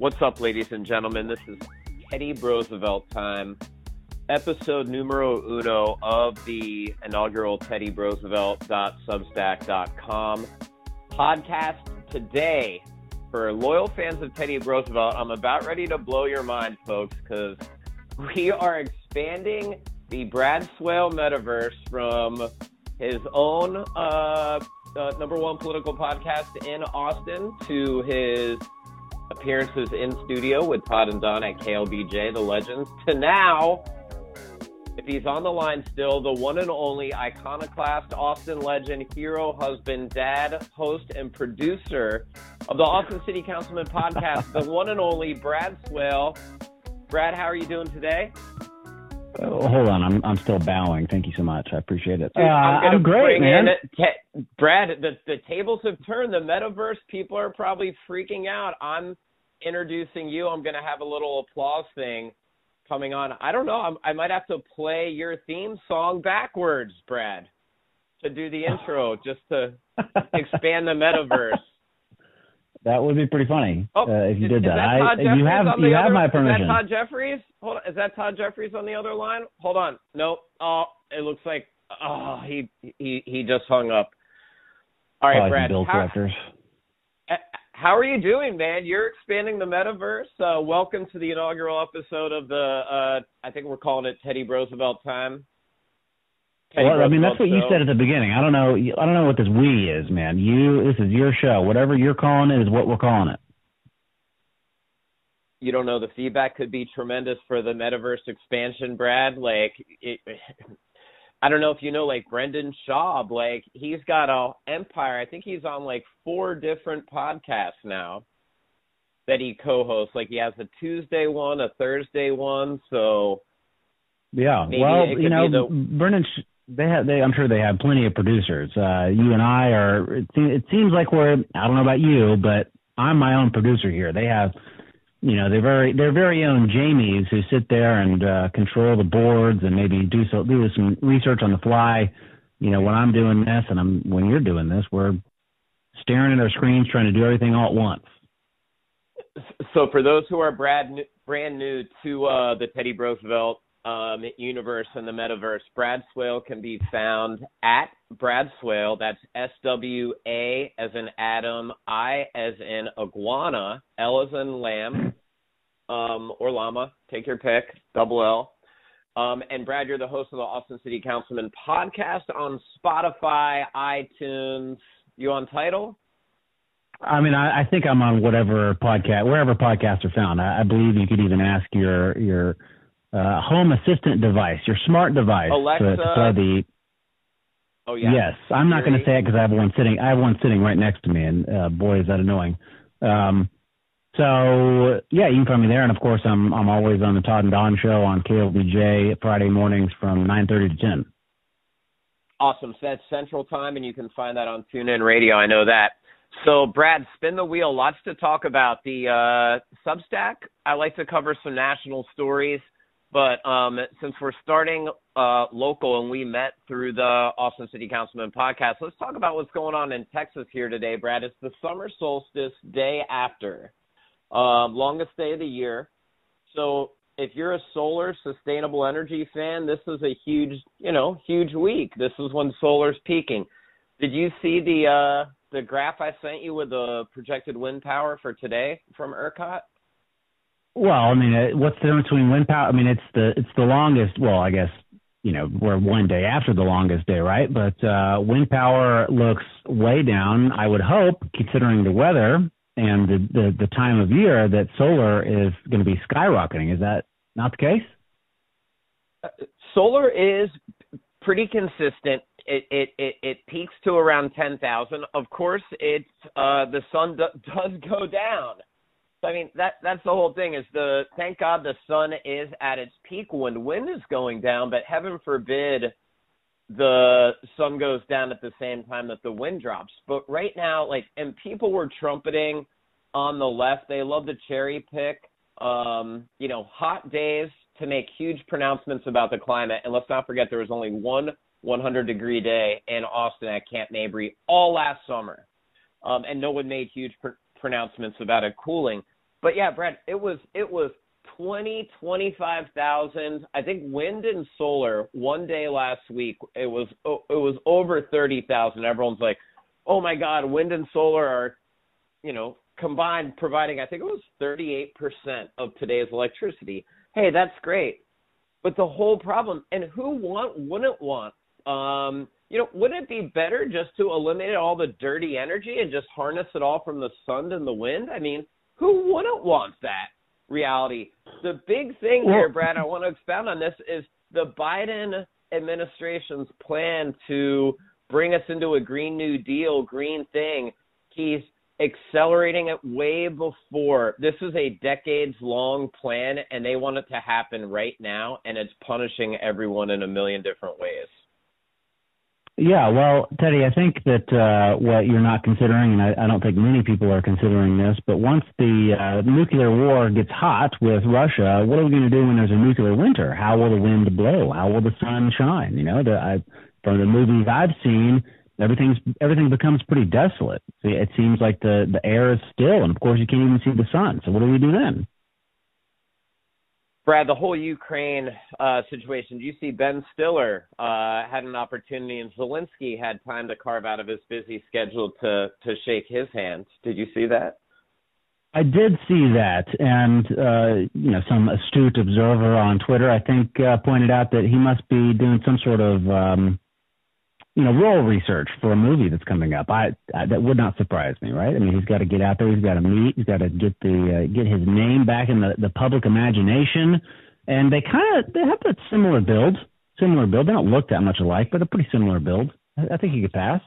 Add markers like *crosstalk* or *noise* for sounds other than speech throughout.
What's up, ladies and gentlemen? This is Teddy Roosevelt time, episode numero uno of the inaugural Teddy Roosevelt.substack.com podcast today. For loyal fans of Teddy Roosevelt, I'm about ready to blow your mind, folks, because we are expanding the Brad Swail metaverse from his own uh, uh, number one political podcast in Austin to his appearances in studio with Todd and Don at KLBJ, the legends, to now, if he's on the line still, the one and only iconoclast Austin legend, hero, husband, dad, host, and producer of the Austin City Councilman podcast, the one and only Brad Swail. Brad, how are you doing today? Oh, hold on, I'm I'm still bowing. Thank you so much. I appreciate it. Dude, I'm, uh, I'm great, man. Brad, the the tables have turned. The metaverse people are probably freaking out. I'm introducing you. I'm going to have a little applause thing coming on. I don't know. I'm, I might have to play your theme song backwards, Brad, to do the *laughs* intro, just to *laughs* expand the metaverse. That would be pretty funny Oh, uh, if you is- did that. that I, you have you have other- my permission. Is that Todd Jeffries? Hold on. Is that Todd Jeffries on the other line? Hold on. Nope. Oh, it looks like oh he he he just hung up. All right, Probably Brad. bill how, collectors. uh, how are you doing, man? You're expanding the metaverse. Uh, welcome to the inaugural episode of the uh, I think we're calling it Teddy Roosevelt time. Well, I mean, that's what you said at the beginning. I don't know. I don't know what this we is, man. You, this is your show. Whatever you're calling it is what we're calling it. you don't know the feedback could be tremendous for the metaverse expansion brad like it, i don't know if you know like brendan schaub like he's got a empire i think he's on like four different podcasts now that he co-hosts like he has a tuesday one a thursday one so Yeah. Maybe well, you know, the- Brennan, Sh- they have. They, I'm sure they have plenty of producers. Uh, you and I are. It, se- it seems like we're. I don't know about you, but I'm my own producer here. They have. You know, they're very they're very own Jamies who sit there and uh, control the boards and maybe do so do some research on the fly. You know, when I'm doing this and I'm when you're doing this, we're staring at our screens trying to do everything all at once. so for those who are brad brand new to uh, the Teddy Roosevelt um, universe and the metaverse, Brad Swail can be found at Brad Swail. That's S W A as in Adam, I as in iguana, L as in lamb, um, or llama. Take your pick. Double L. Um, and Brad, you're the host of the Austin City Councilman podcast on Spotify, iTunes. You on title? I mean, I, I think I'm on whatever podcast, wherever podcasts are found. I, I believe you could even ask your your uh, home assistant device, your smart device, to, to Alexa. play the. Oh yeah. Yes, I'm not going to say it because I have one sitting. I have one sitting right next to me, and uh, boy, is that annoying. Um, so yeah, you can find me there, and of course, I'm I'm always on the Todd and Don show on KLBJ Friday mornings from 9:30 to 10. Awesome. So that's Central Time, and you can find that on TuneIn Radio. I know that. So, Brad, spin the wheel. Lots to talk about. The uh, Substack, I like to cover some national stories, but um, since we're starting uh, local and we met through the Austin City Councilman podcast, let's talk about what's going on in Texas here today, Brad. It's the summer solstice day after, um, longest day of the year. So, if you're a solar sustainable energy fan, this is a huge, you know, huge week. This is when solar's peaking. Did you see the uh the graph I sent you with the projected wind power for today from ERCOT? Well, I mean, uh, what's the difference between wind power? I mean, it's the it's the longest. Well, I guess you know we're one day after the longest day, right? But uh, wind power looks way down. I would hope, considering the weather and the the, the time of year, that solar is going to be skyrocketing. Is that not the case? Solar is pretty consistent. It it it, it peaks to around ten thousand. Of course, it's uh the sun do, *laughs* does go down. So, I mean that that's the whole thing. Is the thank God the sun is at its peak when wind is going down, but heaven forbid the sun goes down at the same time that the wind drops. But right now, like, and people were trumpeting on the left. They love to cherry pick, um, you know, hot days to make huge pronouncements about the climate. And let's not forget there was only one 100 degree day in Austin at Camp Mabry all last summer. Um, and no one made huge pr- pronouncements about it cooling. But yeah, Brad, it was it was twenty twenty five thousand. I think wind and solar one day last week it was it was over thirty thousand. Everyone's like, oh my god, wind and solar are, you know, combined providing I think it was thirty eight percent of today's electricity. Hey, that's great. But the whole problem, and who want wouldn't want um, you know, wouldn't it be better just to eliminate all the dirty energy and just harness it all from the sun and the wind? I mean, who wouldn't want that reality? The big thing here, Brad, I want to expound on this is the Biden administration's plan to bring us into a Green New Deal, green thing. He's accelerating it way before. This is a decades long plan, and they want it to happen right now, and it's punishing everyone in a million different ways. Yeah, well, Teddy, I think that uh, what you're not considering, and I, I don't think many people are considering this, but once the uh, nuclear war gets hot with Russia, what are we going to do when there's a nuclear winter? How will the wind blow? How will the sun shine? You know, the, I, from the movies I've seen, everything's everything becomes pretty desolate. It seems like the the air is still, and of course you can't even see the sun. So what do we do then? Brad, the whole Ukraine uh, situation. Do you see Ben Stiller uh, had an opportunity, and Zelensky had time to carve out of his busy schedule to to shake his hand? Did you see that? I did see that, and uh, you know, some astute observer on Twitter, I think, uh, pointed out that he must be doing some sort of um, you know, role research for a movie that's coming up. I, I that would not surprise me, right? I mean, he's got to get out there, he's got to meet, he's got to get the uh, get his name back in the the public imagination. And they kind of they have that similar build, similar build. They don't look that much alike, but a pretty similar build. I, I think he could pass.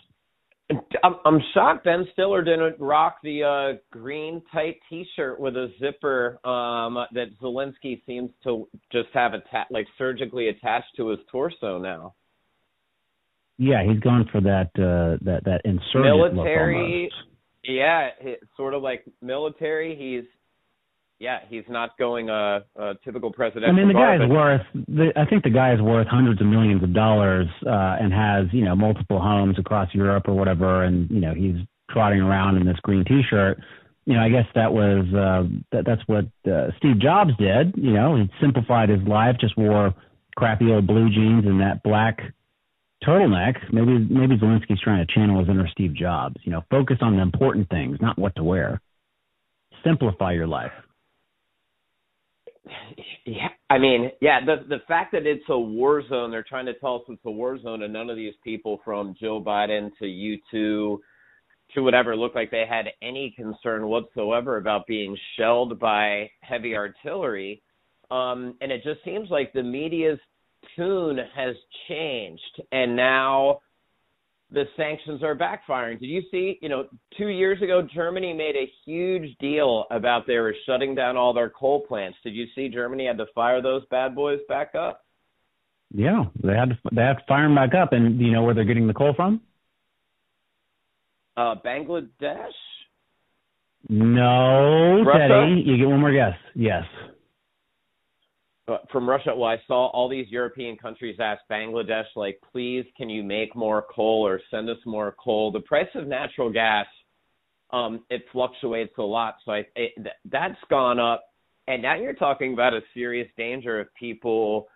I'm, I'm shocked Ben Stiller didn't rock the uh, green tight T-shirt with a zipper um, that Zelensky seems to just have atta- like surgically attached to his torso now. Yeah, he's gone for that uh that that insurgent military. Yeah, sort of like military. He's yeah, he's not going a, a typical presidential. I mean, the guy's worth. The, I think the guy is worth hundreds of millions of dollars, uh, and has you know multiple homes across Europe or whatever, and you know he's trotting around in this green T-shirt. You know, I guess that was uh, that, that's what uh, Steve Jobs did. You know, he simplified his life, just wore crappy old blue jeans and that black turtleneck. Maybe maybe Zelensky's trying to channel his inner Steve Jobs. You know, focus on the important things, not what to wear. Simplify your life. Yeah, I mean, yeah, the the fact that it's a war zone, they're trying to tell us it's a war zone, and none of these people from Joe Biden to you two to whatever look like they had any concern whatsoever about being shelled by heavy artillery. Um, and it just seems like the media's tune has changed, and now the sanctions are backfiring. Did you see, you know, two years ago, Germany made a huge deal about they were shutting down all their coal plants. Did you see Germany had to fire those bad boys back up? Yeah, they had to they had to fire them back up. And do you know where they're getting the coal from? Uh, Bangladesh. No, Russia? Teddy. You get one more guess. Yes. Uh, from Russia, well, I saw all these European countries ask Bangladesh, like, please, can you make more coal or send us more coal? The price of natural gas, um, it fluctuates a lot, so I it, that's gone up, and now you're talking about a serious danger of people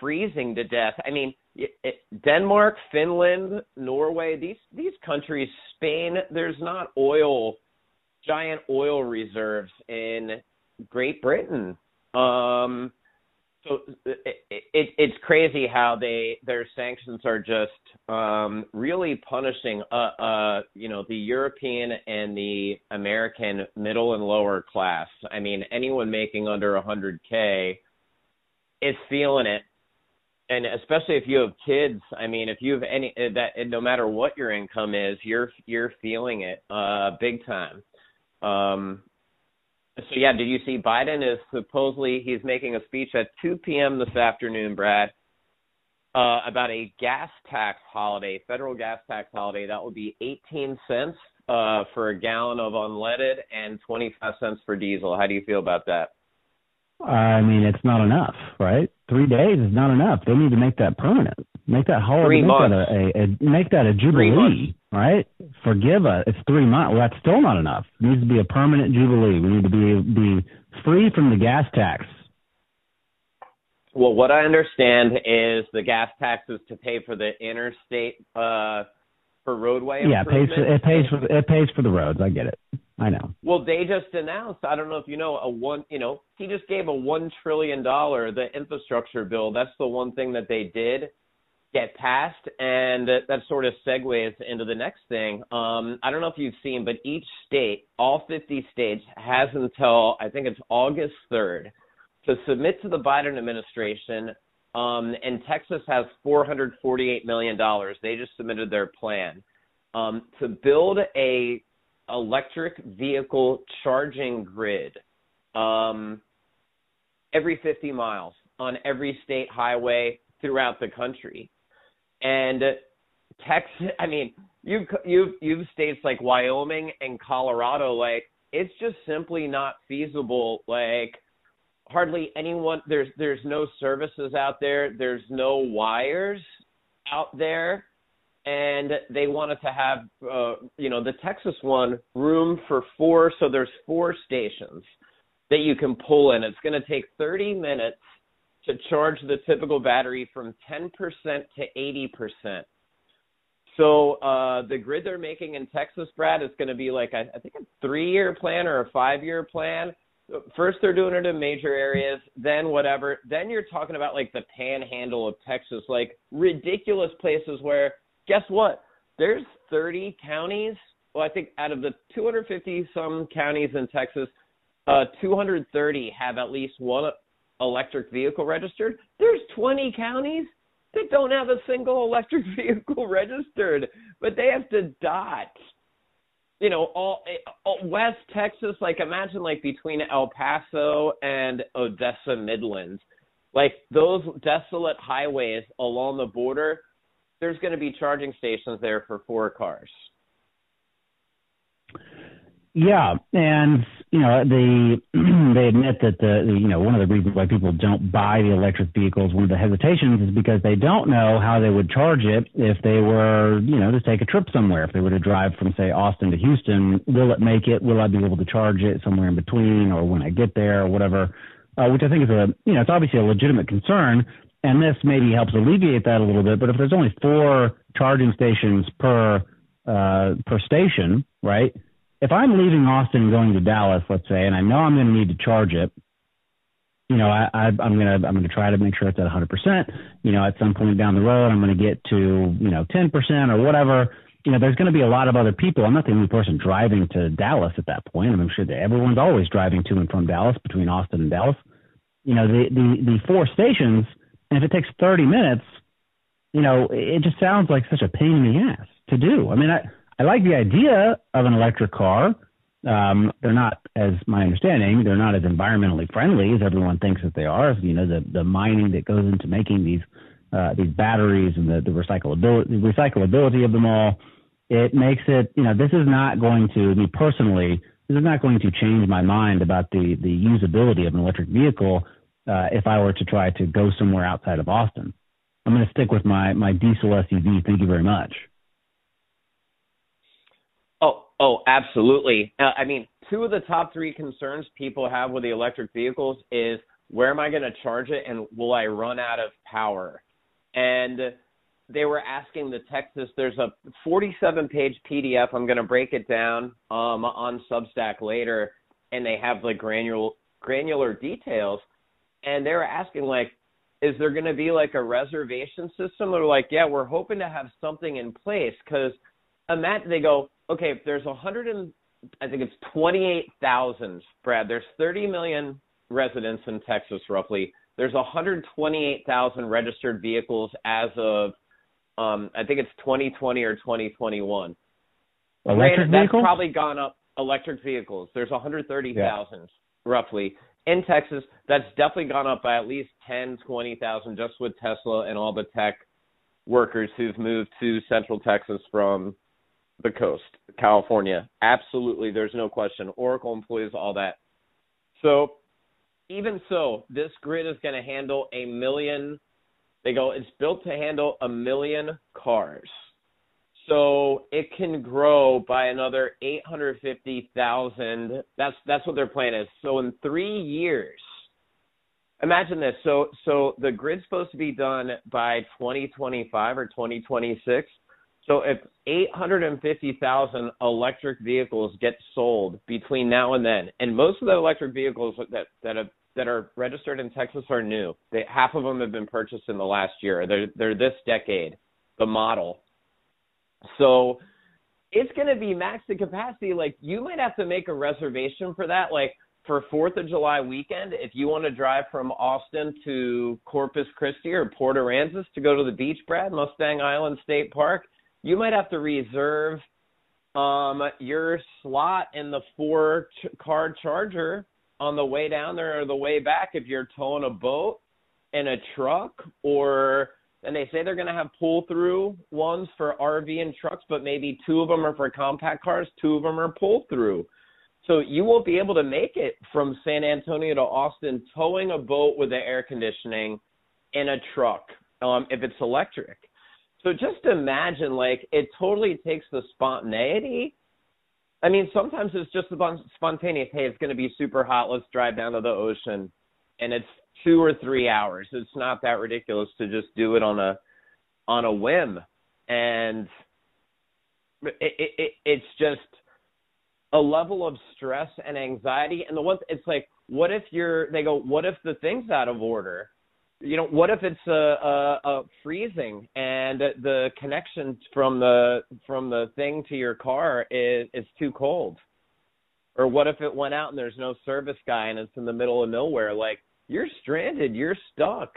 freezing to death. I mean, Denmark, Finland, Norway, these these countries, Spain, there's not oil, giant oil reserves in Great Britain. Um, so it, it, it's crazy how they their sanctions are just um, really punishing uh, uh, you know the European and the American middle and lower class. I mean anyone making under 100k is feeling it, and especially if you have kids. I mean if you have any that no matter what your income is, you're you're feeling it uh, big time. Um, so yeah, did you see Biden is supposedly he's making a speech at 2 p.m. this afternoon, Brad, uh, about a gas tax holiday, federal gas tax holiday. That would be 18 cents uh, for a gallon of unleaded and 25 cents for diesel. How do you feel about that? I mean, it's not enough, right? Three days is not enough. They need to make that permanent. Make that holiday. Three make months. that a, a, a make that a jubilee, right? Forgive us. It's three months. Well, that's still not enough. It needs to be a permanent jubilee. We need to be be free from the gas tax. Well, what I understand is the gas taxes to pay for the interstate uh for roadway Yeah, it pays for, it pays for it pays for the roads. I get it. I know. Well, they just announced. I don't know if you know a one. You know, he just gave a one trillion dollar the infrastructure bill. That's the one thing that they did get passed, and that, that sort of segues into the next thing. Um, I don't know if you've seen, but each state, all fifty states, has until I think it's August third to submit to the Biden administration. Um, and Texas has four hundred forty-eight million dollars. They just submitted their plan um, to build a electric vehicle charging grid um, every 50 miles on every state highway throughout the country. And Texas, I mean, you've you've you've states like Wyoming and Colorado, like it's just simply not feasible. Like hardly anyone there's there's no services out there. There's no wires out there. And they wanted to have uh you know the Texas one room for four. So there's four stations that you can pull in. It's going to take 30 minutes to charge the typical battery from 10% to 80% so uh the grid they're making in Texas Brad is going to be like I, I think a 3 year plan or a 5 year plan first they're doing it in major areas then whatever then you're talking about like the panhandle of Texas like ridiculous places where guess what? There's 30 counties. Well, I think out of the 250 some counties in Texas, uh, 230 have at least one electric vehicle registered. There's 20 counties that don't have a single electric *laughs* vehicle registered, but they have to dot. You know, all, eh, all West Texas, like imagine like between El Paso and Odessa Midlands, like those desolate highways along the border there's going to be charging stations there for four cars. Yeah, and you know the *clears throat* they admit that the, the you know one of the reasons why people don't buy the electric vehicles, one of the hesitations is because they don't know how they would charge it if they were you know to take a trip somewhere. If they were to drive from say Austin to Houston, will it make it? Will I be able to charge it somewhere in between, or when I get there, or whatever? Uh, which I think is a you know it's obviously a legitimate concern and this maybe helps alleviate that a little bit. But if there's only four charging stations per uh, per station, right? If I'm leaving Austin and going to Dallas, let's say, and I know I'm going to need to charge it, you know, I, I, I'm gonna I'm gonna try to make sure it's at 100. percent You know, at some point down the road, I'm going to get to you know 10 percent or whatever. You know, there's going to be a lot of other people. I'm not the only person driving to Dallas at that point. I'm sure that everyone's always driving to and from Dallas between Austin and Dallas. You know, the the the four stations and if it takes 30 minutes, you know, it just sounds like such a pain in the ass to do. I mean, I, I like the idea of an electric car. Um, they're not, as my understanding, they're not as environmentally friendly as everyone thinks that they are. You know, the, the mining that goes into making these, uh, these batteries and the, the recyclability, recyclability of them all, it makes it, you know, this is not going to, me personally, this is not going to change my mind about the, the usability of an electric vehicle uh, if I were to try to go somewhere outside of Austin. I'm going to stick with my my diesel SUV. Thank you very much. Oh, absolutely. Uh, I mean, two of the top three concerns people have with the electric vehicles is where am I going to charge it and will I run out of power? And they were asking the Texas. There's a 47 page PDF. I'm going to break it down um, on Substack later, and they have like granular granular details and they were asking like is there going to be like a reservation system they're like yeah we're hoping to have something in place because imagine they go okay if there's a hundred and i think it's twenty eight thousand brad there's thirty million residents in texas roughly. There's a hundred twenty eight thousand registered vehicles as of um i think it's twenty twenty or twenty twenty one electric that's vehicles? probably gone up. Electric vehicles. There's a hundred thirty thousand yeah. roughly. In Texas, that's definitely gone up by at least 10, 20,000 just with Tesla and all the tech workers who've moved to Central Texas from the coast, California. Absolutely, there's no question. Oracle employees, all that. So even so, this grid is going to handle a million. They go, it's built to handle a million cars. So it can grow by another 850,000. That's that's what their plan is. So in 3 years, imagine this. So so the grid's supposed to be done by 2025 or 2026. So if 850,000 electric vehicles get sold between now and then, and most of the electric vehicles that that have that are registered in Texas are new. They, half of them have been purchased in the last year. They're they're this decade, the model. So it's going to be max the capacity. Like you might have to make a reservation for that. Like for Fourth of July weekend, if you want to drive from Austin to Corpus Christi or Port Aransas to go to the beach, Brad Mustang Island State Park, you might have to reserve um your slot in the four ch- car charger on the way down there or the way back if you're towing a boat and a truck or and they say they're going to have pull through ones for RV and trucks but maybe two of them are for compact cars two of them are pull through so you won't be able to make it from San Antonio to Austin towing a boat with the air conditioning in a truck um if it's electric so just imagine, like, it totally takes the spontaneity. I mean, sometimes it's just the spontaneous. Hey, it's going to be super hot. Let's drive down to the ocean, and it's two or three hours. It's not that ridiculous to just do it on a on a whim, and it, it, it it's just a level of stress and anxiety. And the one, it's like, what if you're? They go, what if the thing's out of order? You know, what if it's a, a, a freezing and the connection from the from the thing to your car is is too cold? Or what if it went out and there's no service guy and it's in the middle of nowhere? Like you're stranded, you're stuck.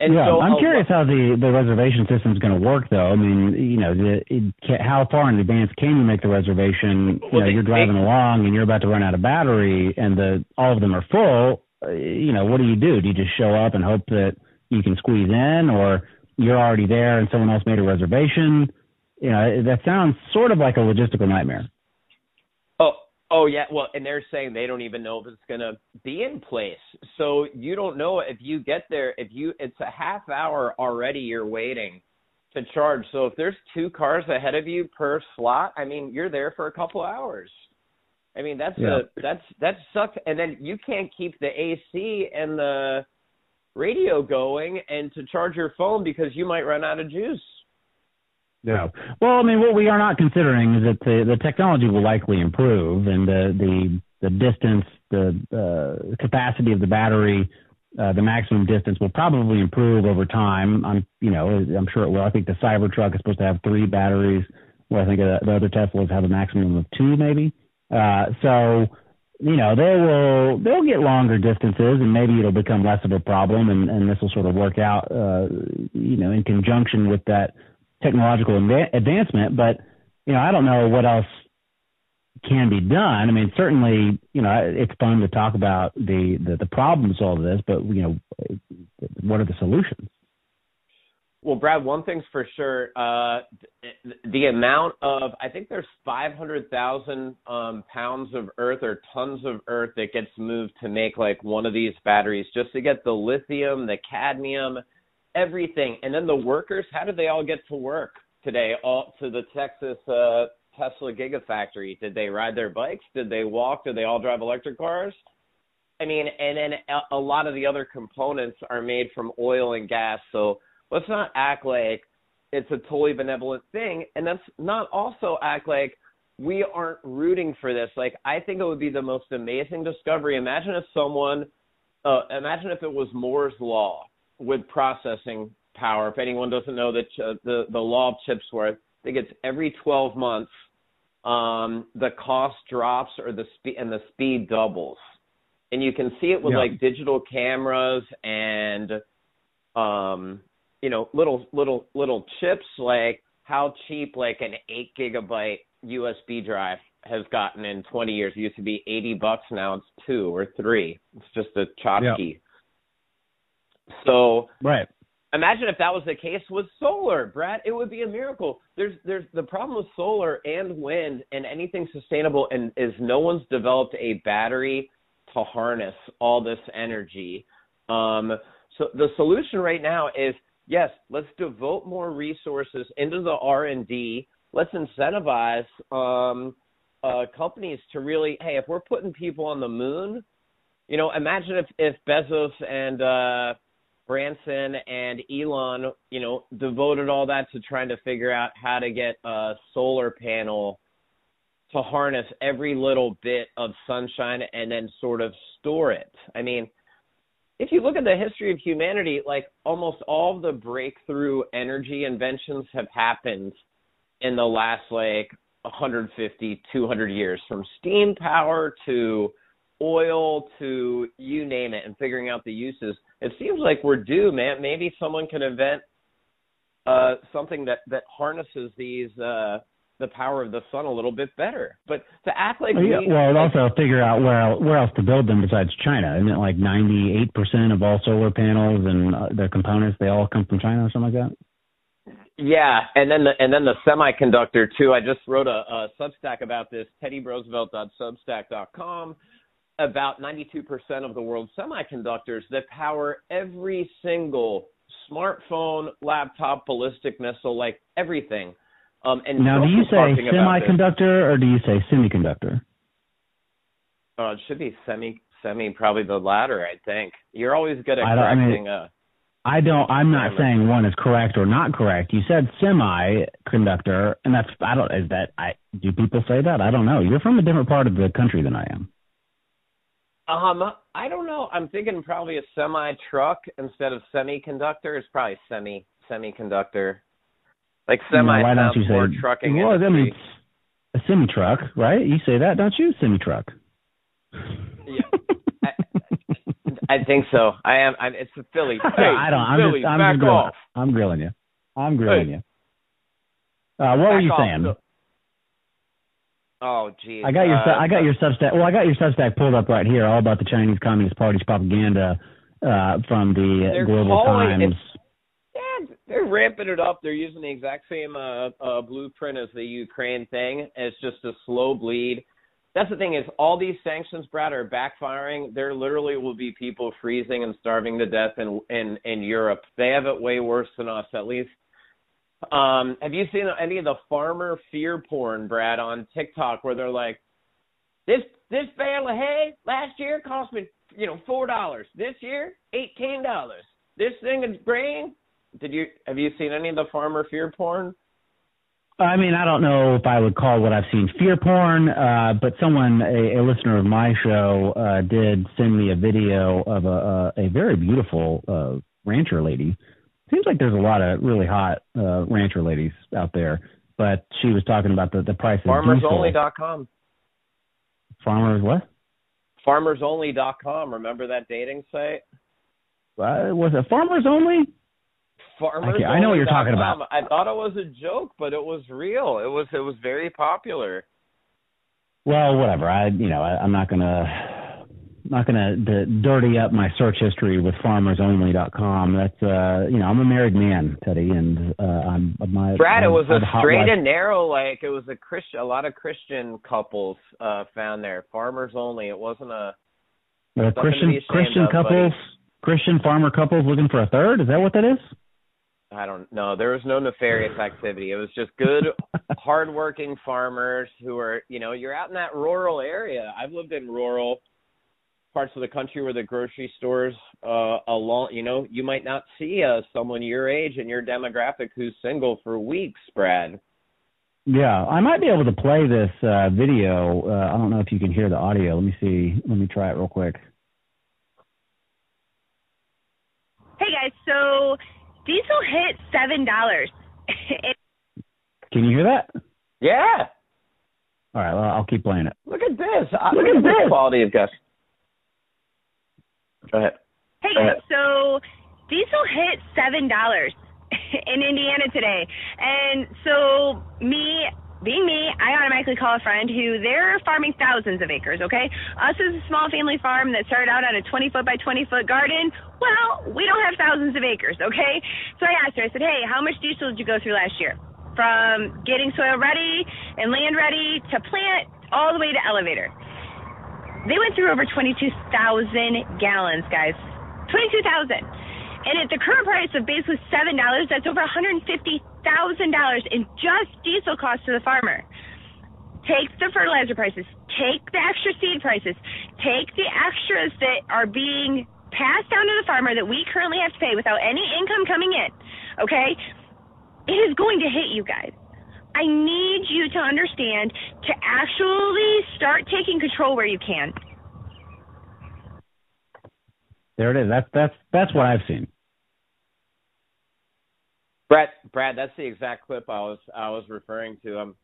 And yeah, so, I'm curious how the the reservation system is going to work, though. I mean, you know, the, it, how far in advance can you make the reservation? You know, you're driving along and you're about to run out of battery, and the all of them are full Uh, you know, what do you do? Do you just show up and hope that you can squeeze in, or you're already there and someone else made a reservation? You know, that sounds sort of like a logistical nightmare. Oh, oh yeah. Well, and they're saying they don't even know if it's going to be in place. So you don't know if you get there. If you, it's a half hour already. You're waiting to charge. So if there's two cars ahead of you per slot, I mean, you're there for a couple hours. I mean, that's yeah. a that's that sucks. And then you can't keep the AC and the radio going and to charge your phone because you might run out of juice. No. Well, I mean, what we are not considering is that the the technology will likely improve, and the the the distance, the uh, capacity of the battery, uh, the maximum distance will probably improve over time. I'm, you know, I'm sure it will. I think the Cybertruck is supposed to have three batteries. Well, I think the, the other Teslas have a maximum of two, maybe. Uh, so, you know, they will they'll get longer distances, and maybe it'll become less of a problem, and, and this will sort of work out, uh, you know, in conjunction with that technological advancement. But you know, I don't know what else can be done. I mean, certainly, you know, it's fun to talk about the the, the problems of this, but you know, what are the solutions? Well, Brad, one thing's for sure. Uh, the amount of, I think there's 500,000 um, pounds of earth or tons of earth that gets moved to make like one of these batteries just to get the lithium, the cadmium, everything. And then the workers, how do they all get to work today? All to the Texas uh, Tesla Gigafactory. Did they ride their bikes? Did they walk? Did they all drive electric cars? I mean, and then a lot of the other components are made from oil and gas. So let's not act like it's a totally benevolent thing. And let's not also act like we aren't rooting for this. Like i think it would be the most amazing discovery. Imagine if someone uh, imagine if it was moore's law with processing power. If anyone doesn't know that uh, the the law of chips chipsworth i think it's every 12 months um the cost drops or the speed and the speed doubles. And you can see it with yeah. like digital cameras and um you know little little little chips like how cheap like an eight gigabyte USB drive has gotten in 20 years. It used to be 80 bucks, now it's two or three. It's just a tchotchke. So right. Imagine if that was the case with solar, Brad. It would be a miracle. There's there's the problem with solar and wind and anything sustainable and is no one's developed a battery to harness all this energy. Um, so the solution right now is yes, let's devote more resources into the R and D. Let's incentivize um, uh, companies to really, hey, if we're putting people on the moon, you know, imagine if if Bezos and uh, Branson and Elon, you know, devoted all that to trying to figure out how to get a solar panel to harness every little bit of sunshine and then sort of store it. I mean, if you look at the history of humanity, like almost all the breakthrough energy inventions have happened in the last like 150, 200 years, from steam power to oil to you name it, and figuring out the uses. It seems like we're due, man. Maybe someone can invent uh, something that that harnesses these uh, the power of the sun a little bit better. But to act like well, yeah, we, well, like, also figure out where where else to build them besides China. Isn't it like ninety eight percent of all solar panels and uh, their components they all come from China or something like that? Yeah, and then the and then the semiconductor too. I just wrote a, a Substack about this. TeddyRoosevelt.substack.com about 92% of the world's semiconductors that power every single smartphone, laptop, ballistic missile, like everything. Um, and now, do you say semiconductor or do you say semiconductor? Uh, it should be semi, semi, probably the latter. I think you're always good at correcting. I, mean, uh, I don't. I'm not saying one is correct or not correct. You said semiconductor, and that's. I don't. Is that? I do people say that? I don't know. You're from a different part of the country than I am. Um, I don't know. I'm thinking probably a semi truck instead of semiconductor. It's probably semi semiconductor. Like semi no, why don't you say, trucking. Well, industry. I mean, a semi truck, right? You say that, don't you? Semi truck. Yeah. I, I think so. I am. I'm, it's a Philly. Hey, *laughs* I don't. I'm Philly, just. I'm back just grilling, off. I'm grilling you. I'm grilling hey. you. Uh, what back were you off, saying? So, Oh, geez. I got your uh, I got your Substack. Well, I got your Substack pulled up right here, all about the Chinese Communist Party's propaganda uh, from the Global Times. Yeah, they're ramping it up. They're using the exact same uh, uh, blueprint as the Ukraine thing. It's just a slow bleed. That's the thing is, all these sanctions, Brad, are backfiring. There literally will be people freezing and starving to death in in in Europe. They have it way worse than us, at least um, have you seen any of the farmer fear porn, Brad, on TikTok where they're like, this this bale of hay last year cost me, you know, four dollars. This year, eighteen dollars. This thing of grain. Did you have you seen any of the farmer fear porn? I mean, I don't know if I would call what I've seen fear porn, uh, but someone, a, a listener of my show, uh, did send me a video of a, a, a very beautiful uh, rancher lady seems like there's a lot of really hot uh, rancher ladies out there. But she was talking about the the price of FarmersOnly.com. Farmers what? FarmersOnly.com. Remember that dating site? Uh, was it Farmers Only? Farmers. Okay, I know what you're talking about. I thought it was a joke, but it was real. It was it was very popular. Well, whatever. I you know I, I'm not gonna not going to dirty up my search history with farmersonly.com. That's uh, you know, I'm a married man, Teddy, and uh, I'm my. Brad, it was a straight life. and narrow. Like it was a Christian. A lot of Christian couples uh found there. Farmers only. It wasn't a. Uh, Christian Christian of, couples, buddy. Christian farmer couples looking for a third. Is that what that is? I don't know. There was no nefarious activity. It was just good, *laughs* hardworking farmers who are, you know, you're out in that rural area. I've lived in rural parts of the country where the grocery stores uh along you know you might not see uh someone your age and your demographic who's single for weeks brad yeah i might be able to play this uh video uh, i don't know if you can hear the audio let me see let me try it real quick hey guys so diesel hit seven dollars. Can you hear that? Yeah. All right well i'll keep playing it. Look at this. Look, look at, at this. quality of guests Go ahead. Hey Go guys, ahead. so diesel hit seven dollars in Indiana today, and so me. Being me, I automatically call a friend who they're farming thousands of acres, okay? Us as a small family farm that started out on a 20 foot by 20 foot garden, well, we don't have thousands of acres, okay? So I asked her, I said, hey, how much diesel did you go through last year? From getting soil ready and land ready to plant all the way to elevator. they went through over 22,000 gallons, guys. 22,000. And at the current price of basically $7, that's over $150,000 in just diesel costs to the farmer. Take the fertilizer prices, take the extra seed prices, take the extras that are being passed down to the farmer that we currently have to pay without any income coming in, okay? It is going to hit you guys. I need you to understand to actually start taking control where you can. There it is. That's that's that's what I've seen. Brad, Brad, that's the exact clip I was I was referring to. I'm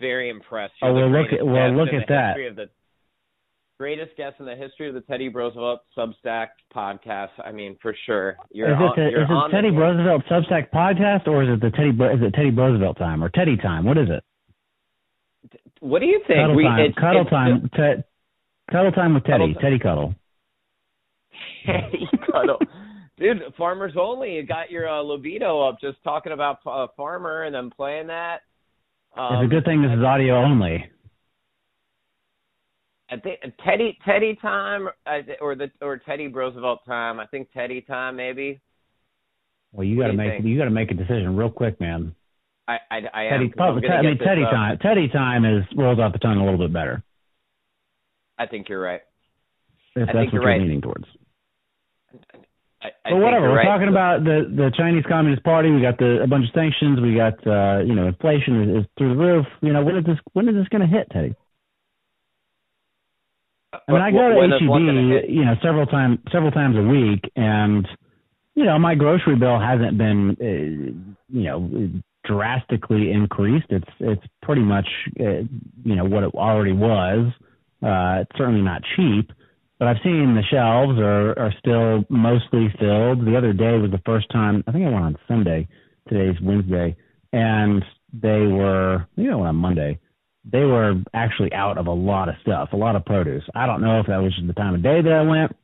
very impressed. Oh, you're oh well, look at well look at that. The greatest guest in the history of the Teddy Roosevelt Substack podcast. I mean, for sure. You're is it, on, the, is it Teddy the Roosevelt Substack podcast, or is it the Teddy is it Teddy Roosevelt time or Teddy time? What is it? What do you think? Cuddle we, time. It's, cuddle it's time. Te- cuddle time with Teddy. Cuddle *laughs* Teddy cuddle. Teddy cuddle. Dude, farmers only. You got your uh, libido up just talking about uh, farmer and then playing that. Um, it's a good thing this is audio only. I think Teddy Teddy time or the or Teddy Roosevelt time. I think Teddy time maybe. Well, you got to make think? you got to make a decision real quick, man. I I, I Teddy, am. I mean, Teddy up. time. Teddy time is rolls off the tongue a little bit better. I think you're right. If I that's think what you're you're right. leaning towards. I, I but whatever. We're right. talking about the the Chinese Communist Party. We got the a bunch of sanctions. We got uh, you know inflation is, through the roof. You know when is this when is this going to hit, Teddy? I mean, I go to HEB, you know, several times several times a week, and you know, my grocery bill hasn't been, uh, you know, drastically increased. It's it's pretty much, uh, you know, what it already was. Uh, it's certainly not cheap, but I've seen the shelves are are still mostly filled. The other day was the first time. I think I went on Sunday. Today's Wednesday, and they were, you know, on Monday they were actually out of a lot of stuff, a lot of produce. I don't know if that was the time of day that I went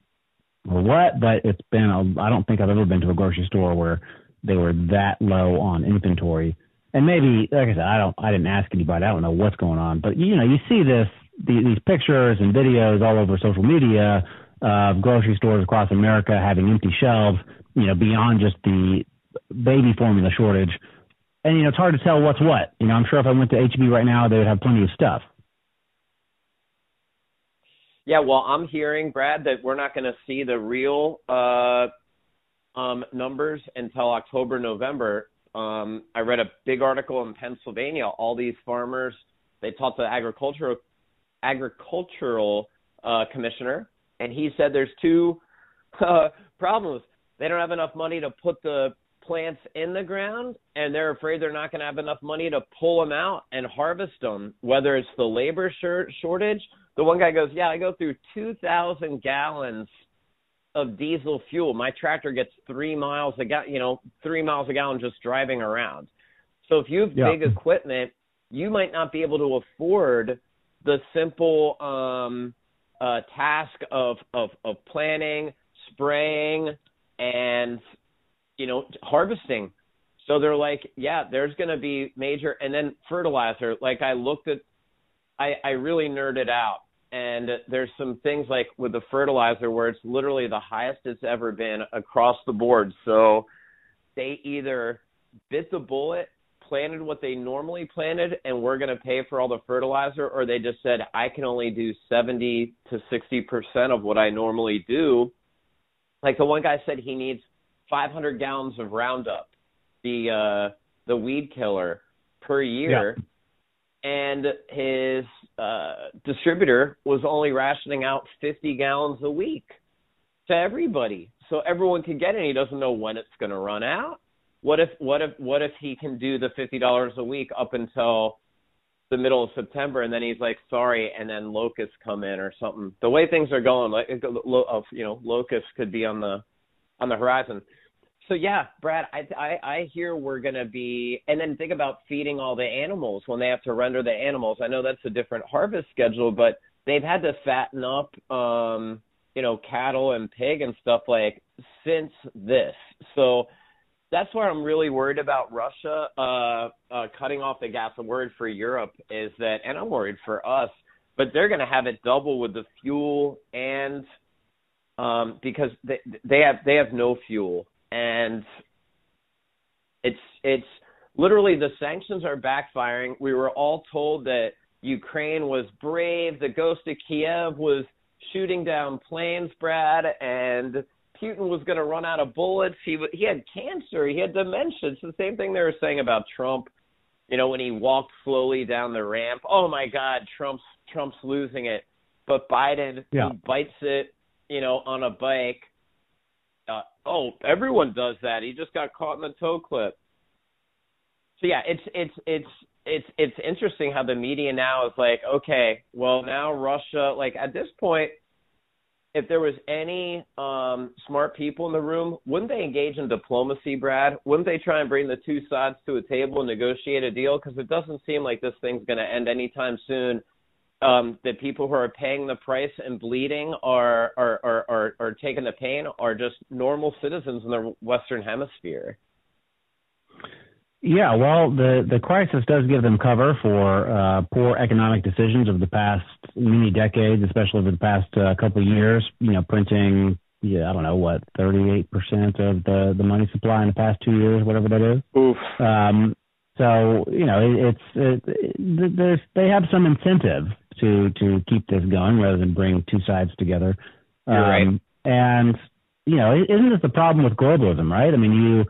or what, but it's been a, I don't think I've ever been to a grocery store where they were that low on inventory. And maybe, like I said, I don't, I didn't ask anybody. I don't know what's going on, but you know, you see this, the, these pictures and videos all over social media of grocery stores across America having empty shelves, you know, beyond just the baby formula shortage and you know it's hard to tell what's what. You know, I'm sure if I went to HEB right now, they would have plenty of stuff. Yeah, well, I'm hearing Brad that we're not going to see the real uh, um, numbers until October, November. Um, I read a big article in Pennsylvania. All these farmers they talked to the agricultural agricultural uh, commissioner, and he said there's two *laughs* uh, problems. They don't have enough money to put the plants in the ground and they're afraid they're not going to have enough money to pull them out and harvest them whether it's the labor short- shortage the one guy goes yeah i go through 2000 gallons of diesel fuel my tractor gets 3 miles a gallon you know 3 miles a gallon just driving around so if you have Yeah. big equipment you might not be able to afford the simple um uh task of of of planting spraying and you know, harvesting. So they're like, yeah, there's going to be major, and then fertilizer. Like I looked at, I I really nerded out, and there's some things like with the fertilizer where it's literally the highest it's ever been across the board. So they either bit the bullet, planted what they normally planted, and we're going to pay for all the fertilizer, or they just said I can only do 70 to 60 percent of what I normally do. Like the one guy said, he needs 500 gallons of Roundup, the uh, the weed killer, per year, and his uh, distributor was only rationing out 50 gallons a week to everybody, so everyone can get it. He doesn't know when it's going to run out. What if what if what if he can do the fifty dollars a week up until the middle of September, and then he's like, sorry, and then locusts come in or something. The way things are going, like you know, locusts could be on the on the horizon. So yeah, Brad, I I, I hear we're gonna be, and then think about feeding all the animals when they have to render the animals. I know that's a different harvest schedule, but they've had to fatten up, um, you know, cattle and pig and stuff like since this. So that's why I'm really worried about Russia uh, uh, cutting off the gas. I'm worried for Europe is that, and I'm worried for us. but they're going to have it double with the fuel and um, because they they have they have no fuel and it's it's literally the sanctions are backfiring. We were all told that Ukraine was brave. The ghost of Kiev was shooting down planes, Brad, and Putin was going to run out of bullets. He he had cancer. He had dementia. It's the same thing they were saying about Trump. You know, when he walked slowly down the ramp. Oh my God, Trump's Trump's losing it. But Biden, yeah. bites it. You know, on a bike. Uh, oh, everyone does that. He just got caught in the toe clip. So yeah, it's it's it's it's it's interesting how the media now is like, okay, well now Russia, like at this point, if there was any um smart people in the room, wouldn't they engage in diplomacy, Brad? Wouldn't they try and bring the two sides to a table and negotiate a deal? Because it doesn't seem like this thing's going to end anytime soon. Um, the people who are paying the price and bleeding are are, are are are taking the pain are just normal citizens in the Western Hemisphere. Yeah, well, the the crisis does give them cover for uh, poor economic decisions of the past many decades, especially over the past uh, couple of years. You know, printing, yeah, I don't know what, thirty eight percent of the the money supply in the past two years, whatever that is. Oof. Um, so you know, it, it's it, there's they have some incentive to to keep this going rather than bring two sides together. You're right. Um, and you know, isn't this the problem with globalism, right? I mean, you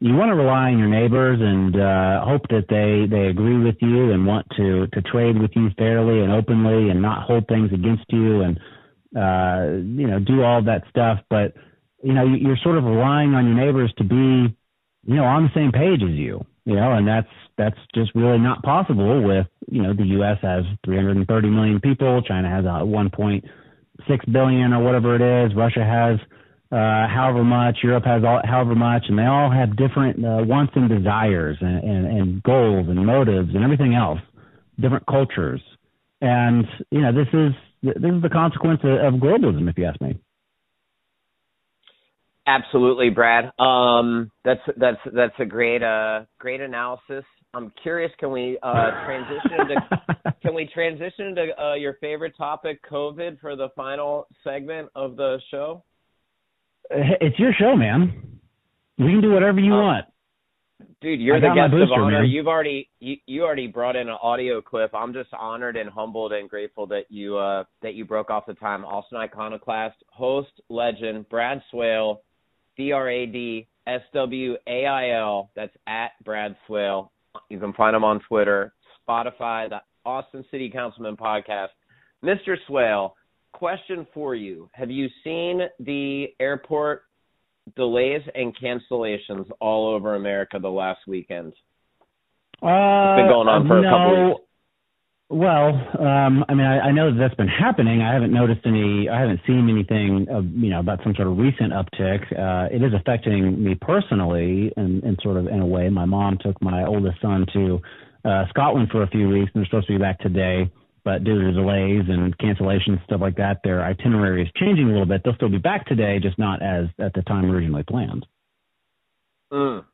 you want to rely on your neighbors and uh, hope that they they agree with you and want to to trade with you fairly and openly and not hold things against you and uh, you know do all that stuff. But you know you're sort of relying on your neighbors to be you know on the same page as you. You know, and that's that's just really not possible with you know the U.S. has 330 million people, China has a 1.6 billion or whatever it is, Russia has uh, however much, Europe has all, however much, and they all have different uh, wants and desires and, and, and goals and motives and everything else, different cultures. And, you know, this is, this is the consequence of, of globalism, if you ask me. Absolutely, Brad. Um, that's that's that's a great uh, great analysis. I'm curious. Can we uh, transition to *laughs* can we transition to uh, your favorite topic, COVID, for the final segment of the show? It's your show, man. We can do whatever you um, want. Dude, you're I the guest booster, of honor. Man. You've already you, you already brought in an audio clip. I'm just honored and humbled and grateful that you uh that you broke off the time. Austin Iconoclast, host, legend, Brad Swail, B R A D S W A I L. That's at Brad Swail. You can find him on Twitter, Spotify, the Austin City Councilman podcast. Mr. Swail, question for you. Have you seen the airport delays and cancellations all over America the last weekend? Uh, it's been going on for no. a couple of weeks. Well, um, I mean, I, I know that that's been happening. I haven't noticed any. I haven't seen anything, of, you know, about some sort of recent uptick. Uh, it is affecting me personally, and, and sort of in a way. My mom took my oldest son to uh, Scotland for a few weeks, and they're supposed to be back today but due to delays and cancellations, stuff like that, their itinerary is changing a little bit. They'll still be back today, just not as at the time originally planned. Mm.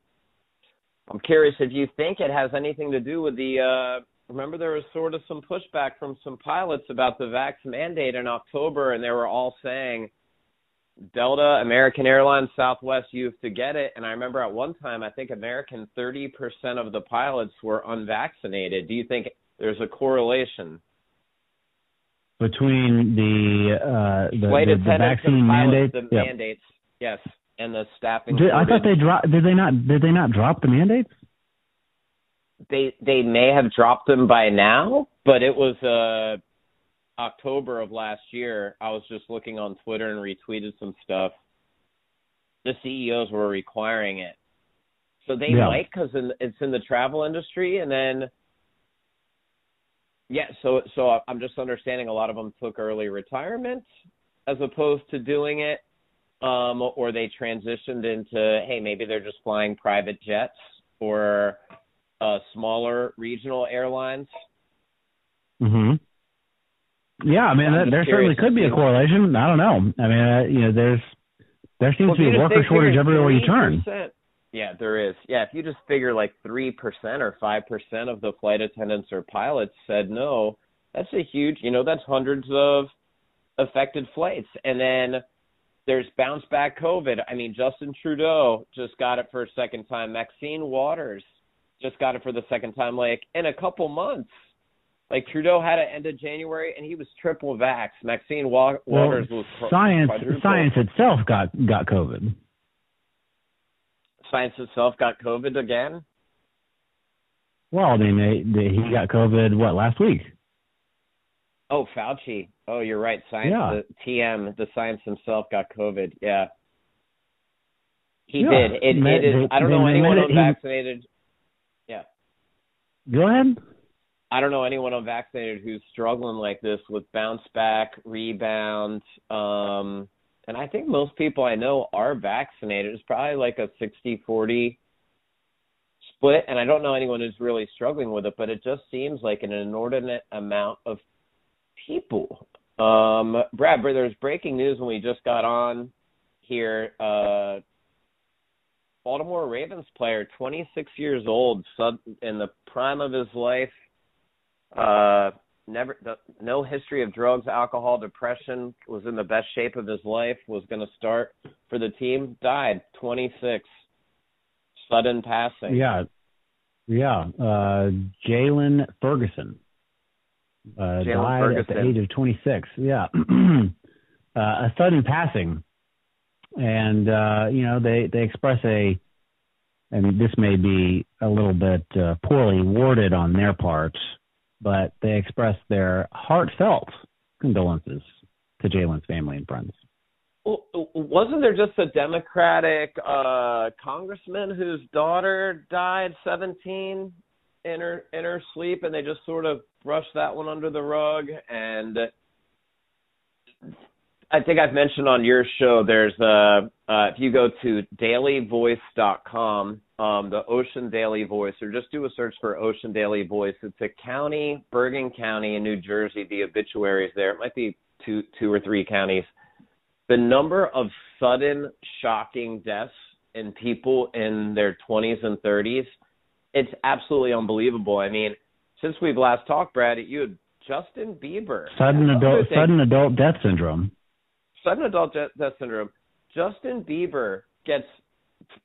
I'm curious if you think it has anything to do with the. Uh, remember, there was sort of some pushback from some pilots about the vax mandate in October, and they were all saying Delta, American Airlines, Southwest, you have to get it. And I remember at one time, I think American 30% of the pilots were unvaccinated. Do you think there's a correlation? Between the uh, the, the, the vaccine mandates, the yep. mandates, yes, and the staffing. Did, I thought they dropped. Did they not? Did they not drop the mandates? They they may have dropped them by now, but it was uh October of last year. I was just looking on Twitter and retweeted some stuff. The CEOs were requiring it, so they yeah. might because it's in the travel industry, and then yeah, so so I'm just understanding a lot of them took early retirement as opposed to doing it, um, or they transitioned into hey maybe they're just flying private jets or uh, smaller regional airlines. Mhm. Yeah, I mean that, there certainly could be a correlation. I don't know. I mean, uh, you know, there's there seems well, to be a worker shortage everywhere you turn. Yeah, there is. Yeah, if you just figure like 3% or 5% of the flight attendants or pilots said no, That's a huge, you know, that's hundreds of affected flights. And then there's bounce back COVID. I mean, Justin Trudeau just got it for a second time. Maxine Waters just got it for the second time, like in a couple months. Like Trudeau had it end of January, and he was triple vax. Maxine Wa- Waters well, was science. Science itself got got COVID. Science itself got COVID again. Well, I mean, they, they, he got COVID what last week? Oh, Fauci. Oh, you're right. Science, yeah. the TM, the science himself got COVID. Yeah, he yeah. did. It, Met, it is. They, I don't know anyone unvaccinated. Yeah. Go ahead. I don't know anyone unvaccinated who's struggling like this with bounce back, rebound. Um, and I think most people I know are vaccinated. It's probably like a 60-40 split, and I don't know anyone who's really struggling with it, but it just seems like an inordinate amount of people. Um, Brad, there's breaking news when we just got on here. Uh, Baltimore Ravens player, 26 years old, in the prime of his life. Uh, never, no history of drugs, alcohol, depression. Was in the best shape of his life. Was going to start for the team. Died, 26. Sudden passing. Yeah, yeah. Uh, Jaylon Ferguson. Uh, died Ferguson. at the age of 26. Yeah, *clears throat* uh, a sudden passing and uh, you know they they express a and this may be a little bit uh, poorly worded on their part, but they expressed their heartfelt condolences to Jaylon's family and friends. Well, wasn't there just a Democratic uh, congressman whose daughter died 17 in her in her sleep, and they just sort of brushed that one under the rug and I think I've mentioned on your show. There's a uh, if you go to dailyvoice.com, um, the Ocean Daily Voice, or just do a search for Ocean Daily Voice. It's a county, Bergen County in New Jersey. The obituaries there. It might be two two or three counties. The number of sudden shocking deaths in people in their 20s and 30s, it's absolutely unbelievable. I mean, since we've last talked, Brad, you had Justin Bieber. Sudden adult sudden adult death syndrome sudden adult death syndrome. Justin Bieber gets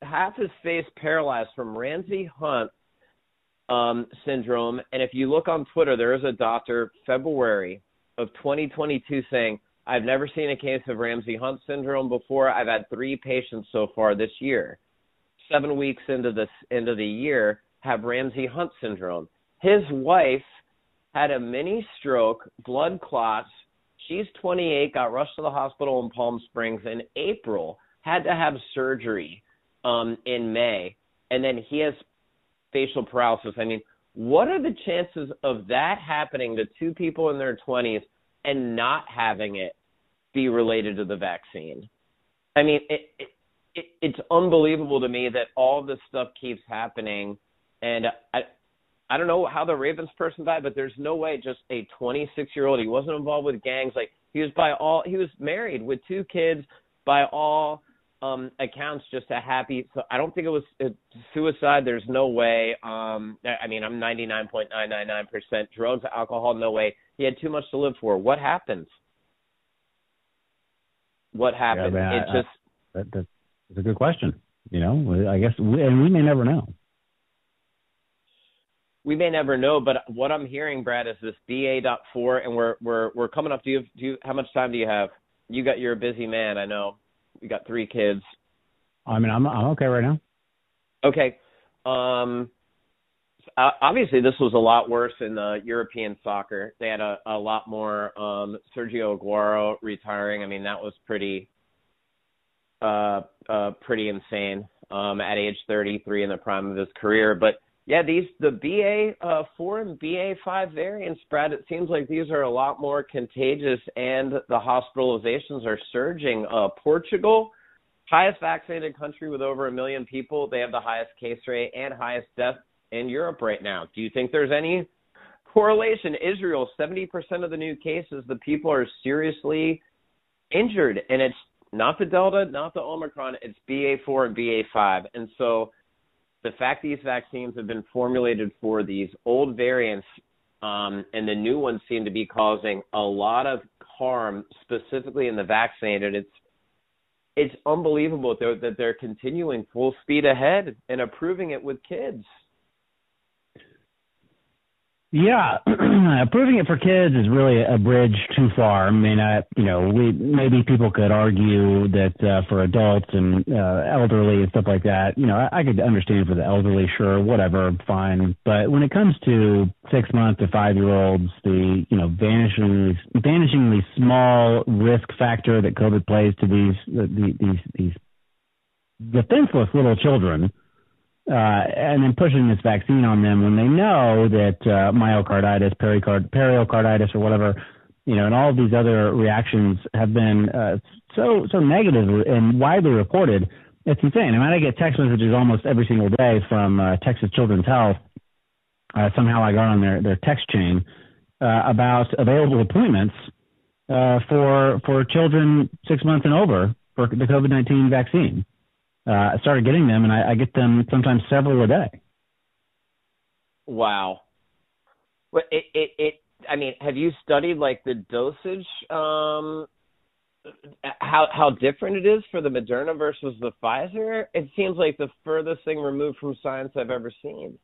half his face paralyzed from Ramsay Hunt um, syndrome. And if you look on Twitter, there is a doctor February of 2022 saying, "I've never seen a case of Ramsay Hunt syndrome before. I've had three patients so far this year. Seven weeks into this into the year, have Ramsay Hunt syndrome. His wife had a mini stroke, blood clots, She's 28, got rushed to the hospital in Palm Springs in April, had to have surgery um, in May, and then he has facial paralysis. I mean, what are the chances of that happening to two people in their 20s and not having it be related to the vaccine? I mean, it, it, it it's unbelievable to me that all this stuff keeps happening, and I I don't know how the Ravens person died, but there's no way just a 26 year old. He wasn't involved with gangs. Like he was by all. He was married with two kids. By all um accounts, just a happy. So I don't think it was suicide. There's no way. Um, I mean, I'm 99.999 percent drugs, alcohol. No way. He had too much to live for. What happens? What happened? Yeah, it I, just. I, that, that's a good question. You know, I guess, we, and we may never know we may never know, but what I'm hearing, Brad, is this BA.4, and we're we're we're coming up. Do you do you, how much time do you have? You got you're a busy man, I know. You got three kids. I mean, I'm I'm okay right now. Okay. Um, obviously, this was a lot worse in uh, European soccer. They had a, a lot more um, Sergio Aguero retiring. I mean, that was pretty uh, uh, pretty insane um, at age 33 in the prime of his career, but yeah, these the BA uh, four and BA five variants, Brad. It seems like these are a lot more contagious, and the hospitalizations are surging. Uh, Portugal, highest vaccinated country with over a million people, they have the highest case rate and highest death in Europe right now. Do you think there's any correlation? Israel, seventy percent of the new cases, the people are seriously injured, and it's not the Delta, not the Omicron, it's BA four and BA five, and so the fact these vaccines have been formulated for these old variants, Um, and the new ones seem to be causing a lot of harm, specifically in the vaccinated. It's it's unbelievable that they're continuing full speed ahead and approving it with kids. Yeah, *clears throat* approving it for kids is really a bridge too far. I mean, I, you know, we maybe people could argue that uh, for adults and uh, elderly and stuff like that, you know, I, I could understand for the elderly, sure, whatever, fine. But when it comes to six month to five year olds, the you know vanishingly vanishingly small risk factor that COVID plays to these these these defenseless little children uh, and then pushing this vaccine on them when they know that uh, myocarditis, pericard, pericarditis, or whatever, you know, and all of these other reactions have been uh, so so negative and widely reported. It's insane. I mean, I get text messages almost every single day from uh, Texas Children's Health. Uh, somehow I got on their their text chain uh, about available appointments uh, for for children six months and over for the COVID nineteen vaccine uh, I started getting them, and I, I get them sometimes several a day. Wow. Well, it, it, it, I mean, have you studied like the dosage? Um, how how different it is for the Moderna versus the Pfizer? It seems like the furthest thing removed from science I've ever seen.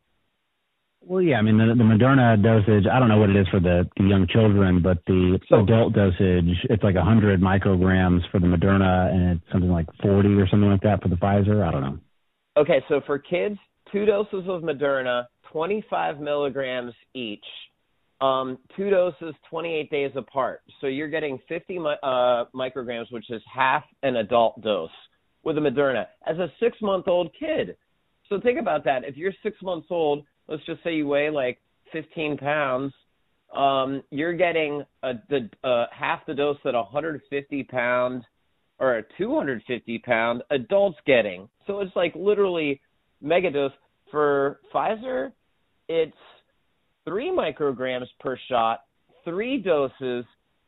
Well, yeah, I mean the, the Moderna dosage. I don't know what it is for the, the young children, but the so, adult dosage it's like 100 micrograms for the Moderna, and it's something like 40 or something like that for the Pfizer. I don't know. Okay, so for kids, two doses of Moderna, 25 milligrams each. Um, two doses, 28 days apart. So you're getting 50 uh, micrograms, which is half an adult dose with a Moderna as a six month old kid. So think about that. If you're six months old let's just say you weigh like 15 pounds, um, you're getting a, the uh, half the dose that a 150 pound or a 250 pound adult's getting. So it's like literally mega dose. For Pfizer, it's three micrograms per shot, three doses,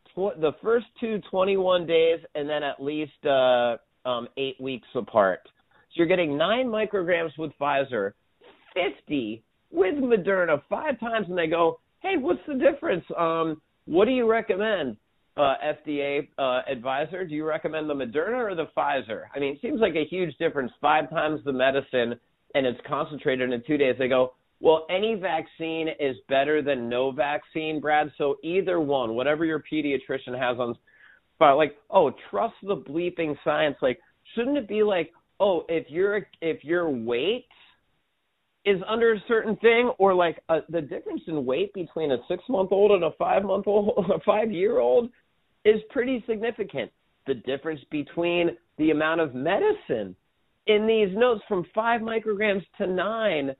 tw- the first two 21 days, and then at least uh, um, eight weeks apart. So you're getting nine micrograms with Pfizer, 50 with Moderna five times, and they go, "Hey, what's the difference? Um, what do you recommend?" Uh, FDA uh, advisor, do you recommend the Moderna or the Pfizer? I mean, it seems like a huge difference. Five times the medicine, and it's concentrated in two days. They go, well, any vaccine is better than no vaccine, Brad. So either one, whatever your pediatrician has on, but like, oh, trust the bleeping science. Like, shouldn't it be like, oh, if you're if your weight is under a certain thing, or like a, uh, the difference in weight between a six month old and a five month old, *laughs* a five year old, is pretty significant. The difference between the amount of medicine in these notes from five micrograms to nine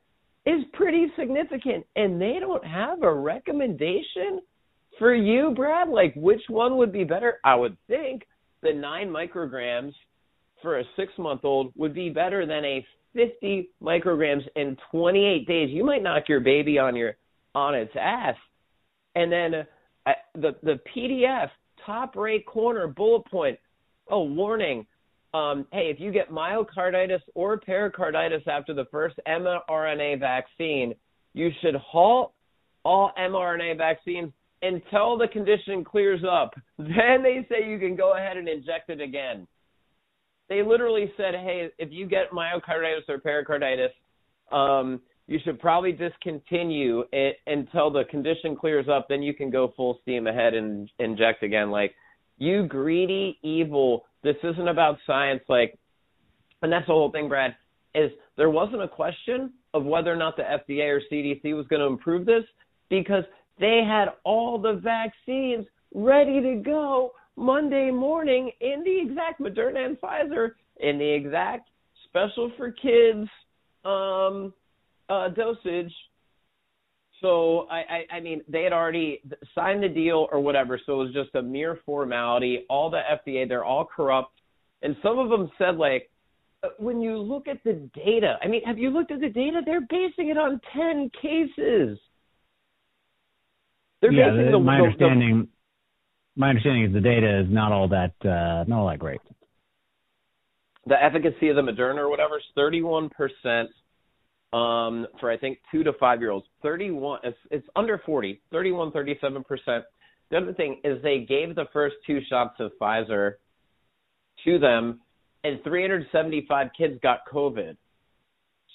is pretty significant, and they don't have a recommendation for you, Brad. Like which one would be better? I would think the nine micrograms for a six month old would be better than a 50 micrograms in 28 days, you might knock your baby on your on its ass. And then uh, the the PDF top right corner bullet point. Oh, warning. Um, hey, if you get myocarditis or pericarditis after the first mRNA vaccine, you should halt all mRNA vaccines until the condition clears up. *laughs* Then they say you can go ahead and inject it again they literally said, "Hey, if you get myocarditis or pericarditis, um, you should probably discontinue it until the condition clears up. Then you can go full steam ahead and inject again." Like, you greedy evil. This isn't about science. Like, and that's the whole thing, Brad. Is there wasn't a question of whether or not the FDA or CDC was going to improve this because they had all the vaccines ready to go Monday morning in the exact Moderna and Pfizer in the exact special for kids um, uh, dosage. So I, I, I mean, they had already signed the deal or whatever. So it was just a mere formality. All the FDA, they're all corrupt, and some of them said like, uh, when you look at the data, I mean, have you looked at the data? They're basing it on ten cases. They're yeah, basing the, my understanding. The, my understanding is the data is not all that uh, not all that great. The efficacy of the Moderna or whatever is 31 percent. um, for I think two to five year olds. 31, it's, it's under 40, 31, 37 percent. The other thing is they gave the first two shots of Pfizer to them, and 375 kids got COVID.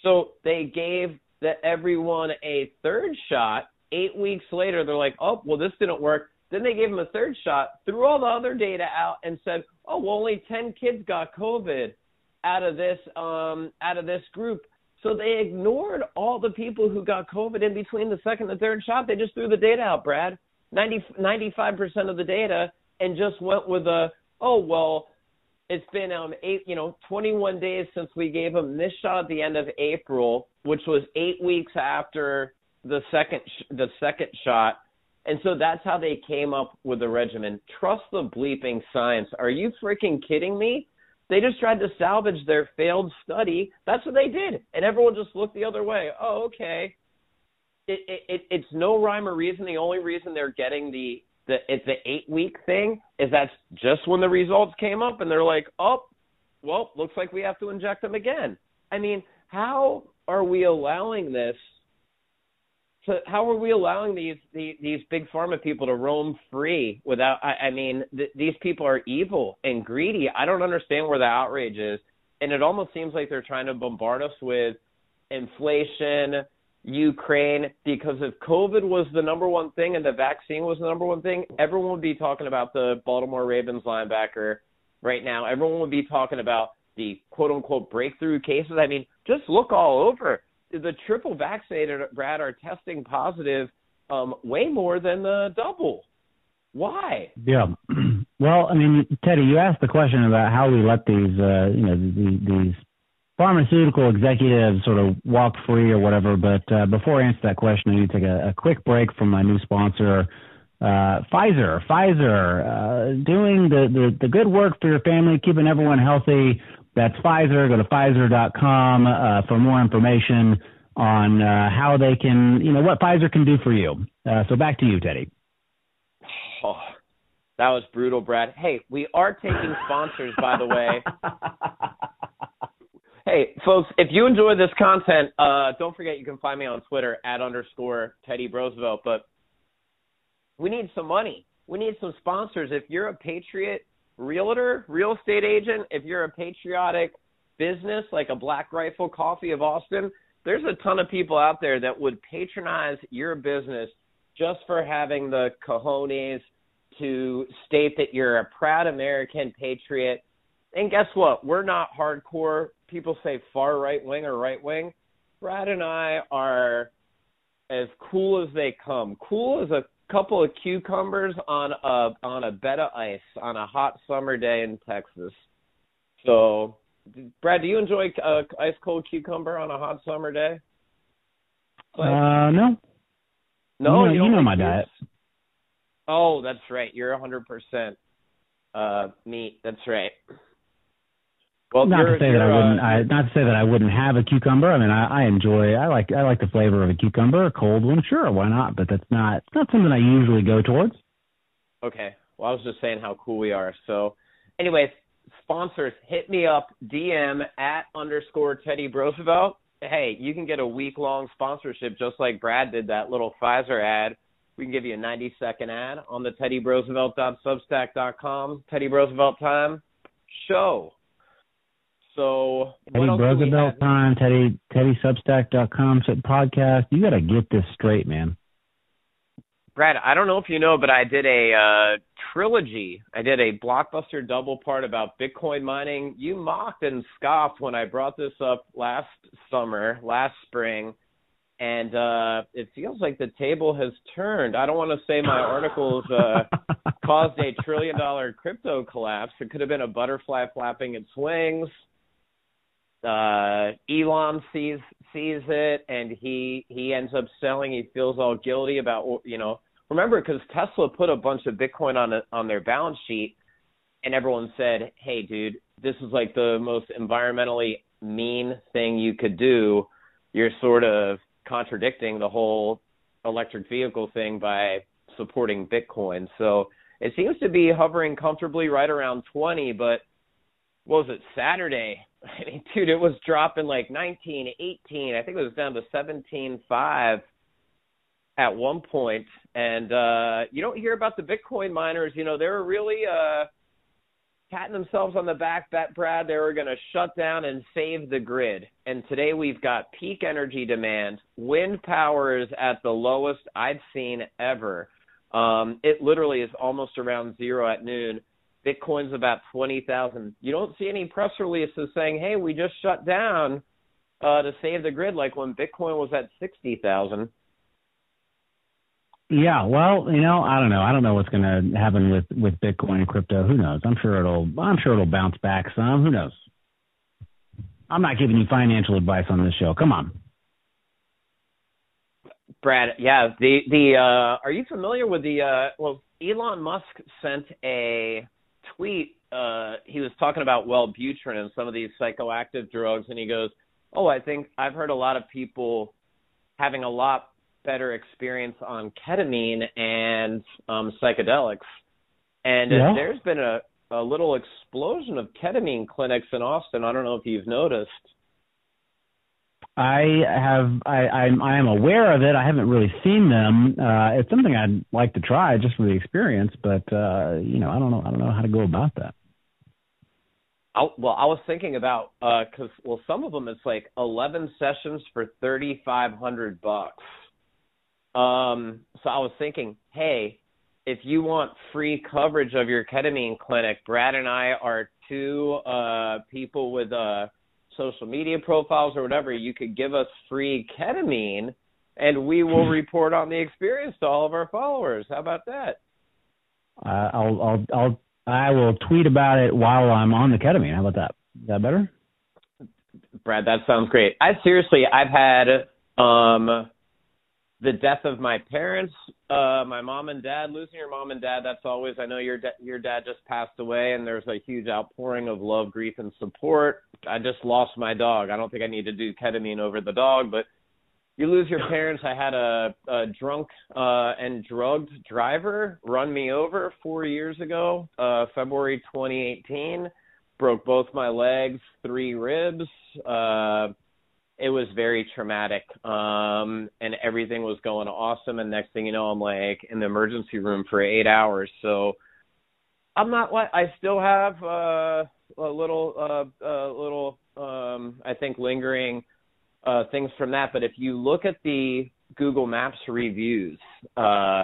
So they gave that everyone a third shot. Eight weeks later, they're like, "Oh, well, this didn't work." Then they gave him a third shot, threw all the other data out, and said, "Oh, well, only 10 kids got COVID out of this um, out of this group." So they ignored all the people who got COVID in between the second and third shot. They just threw the data out, Brad. 90, 95% of the data and just went with a, oh, well, it's been um eight, you know, 21 days since we gave them this shot at the end of April, which was eight weeks after the second sh- the second shot, and so that's how they came up with the regimen. Trust the bleeping science. Are you freaking kidding me? They just tried to salvage their failed study. That's what they did, and everyone just looked the other way. Oh, okay. It, it, it it's no rhyme or reason. The only reason they're getting the the it's the eight week thing is that's just when the results came up, and they're like, oh, well, looks like we have to inject them again. I mean, how are we allowing this? So how are we allowing these these, these big pharma people to roam free without? I, I mean, th- these people are evil and greedy. I don't understand where the outrage is, and it almost seems like they're trying to bombard us with inflation, Ukraine, because if COVID was the number one thing and the vaccine was the number one thing, everyone would be talking about the Baltimore Ravens linebacker right now. Everyone would be talking about the quote unquote breakthrough cases. I mean, just look all over the triple vaccinated Brad are testing positive um, way more than the double. Why? Yeah. *clears throat* Well, I mean, Teddy, you asked the question about how we let these, uh, you know, the, these pharmaceutical executives sort of walk free or whatever. But uh, before I answer that question, I need to take a, a quick break from my new sponsor, uh, Pfizer. Pfizer, uh, doing the, the, the good work for your family, keeping everyone healthy that's Pfizer. Go to Pfizer.com uh, for more information on uh, how they can, you know, what Pfizer can do for you. Uh, so back to you, Teddy. Oh, that was brutal, Brad. Hey, we are taking sponsors, by the way. *laughs* hey, folks, if you enjoy this content, uh, don't forget you can find me on Twitter at underscore Teddy Roosevelt. But we need some money. We need some sponsors. If you're a patriot realtor, real estate agent, if you're a patriotic business like a Black Rifle Coffee of Austin, there's a ton of people out there that would patronize your business just for having the cojones to state that you're a proud American patriot. And guess what? We're not hardcore. People say far right wing or right wing. Brad and I are as cool as they come. Cool as a couple of cucumbers on a on a bed of ice on a hot summer day in Texas. So, Brad, do you enjoy uh, ice cold cucumber on a hot summer day? Like, uh, no. No, you know, you, you know my diet. Oh, that's right. You're a 100% uh meat. That's right. Well, not to say that I uh, wouldn't. I, not to say that I wouldn't have a cucumber. I mean, I, I enjoy. I like. I like the flavor of a cucumber. A cold one, sure, why not? But that's not. It's not something I usually go towards. Okay. Well, I was just saying how cool we are. So, anyways, sponsors, hit me up. DM at underscore Teddy Roosevelt. Hey, you can get a week long sponsorship just like Brad did that little Pfizer ad. We can give you a 90 second ad on the TeddyBrosevelt.substack.com. Teddy Roosevelt time show. So Teddy Roosevelt time, Teddy Teddy Substack.com podcast. You got to get this straight, man. Brad, I don't know if you know, but I did a uh, trilogy. I did a blockbuster double part about Bitcoin mining. You mocked and scoffed when I brought this up last summer, last spring, and uh, it feels like the table has turned. I don't want to say my articles uh, *laughs* caused a trillion dollar crypto collapse. It could have been a butterfly flapping its wings uh Elon sees sees it and he he ends up selling. He feels all guilty about you know remember cuz Tesla put a bunch of bitcoin on a, on their balance sheet and everyone said hey dude this is like the most environmentally mean thing you could do. You're sort of contradicting the whole electric vehicle thing by supporting bitcoin. So it seems to be hovering comfortably right around 20 but what was it Saturday? *laughs* I mean, dude, it was dropping like 19, 18. I think it was down to 17.5 at one point. And uh, you don't hear about the Bitcoin miners. You know, they were really uh, patting themselves on the back, bet Brad. They were going to shut down and save the grid. And today we've got peak energy demand. Wind power is at the lowest I've seen ever. Um, it literally is almost around zero at noon. Bitcoin's about 20,000. You don't see any press releases saying, hey, we just shut down uh, to save the grid, like when Bitcoin was at 60,000. Yeah, well, you know, I don't know. I don't know what's going to happen with with Bitcoin and crypto. Who knows? I'm sure it'll I'm sure it'll bounce back some. Who knows? I'm not giving you financial advice on this show. Come on. Brad, yeah, the the uh are you familiar with the uh well Elon Musk sent a tweet uh he was talking about Wellbutrin and some of these psychoactive drugs and he goes, "Oh, I think I've heard a lot of people having a lot better experience on ketamine and um, psychedelics. And yeah. there's been a, a little explosion of ketamine clinics in Austin. I don't know if you've noticed. I have I I'm I am aware of it. I haven't really seen them. Uh it's something I'd like to try just for the experience, but uh you know, I don't know I don't know how to go about that. I, well, I was thinking about because uh, well, some of them it's like eleven sessions for thirty five hundred bucks. Um, so I was thinking, hey, if you want free coverage of your ketamine clinic, Brad and I are two uh, people with uh, social media profiles or whatever. You could give us free ketamine, and we will *clears throat* report on the experience to all of our followers. How about that? Uh, I'll, I'll, I'll, I will tweet about it while I'm on the ketamine. How about that? Is that better? Brad, that sounds great. I seriously, I've had um the death of my parents, uh, my mom and dad, losing your mom and dad, that's always, I know your, da- your dad just passed away and there's a huge outpouring of love, grief, and support. I just lost my dog. I don't think I need to do ketamine over the dog, but you lose your parents. I had a, a drunk uh, and drugged driver run me over four years ago, uh, February 2018. Broke both my legs, three ribs. Uh, it was very traumatic um and everything was going awesome. And next thing you know i'm like in the emergency room for eight hours. So i'm not like i still have uh a little uh a little um i think lingering uh things from that. But if you look at the google maps reviews uh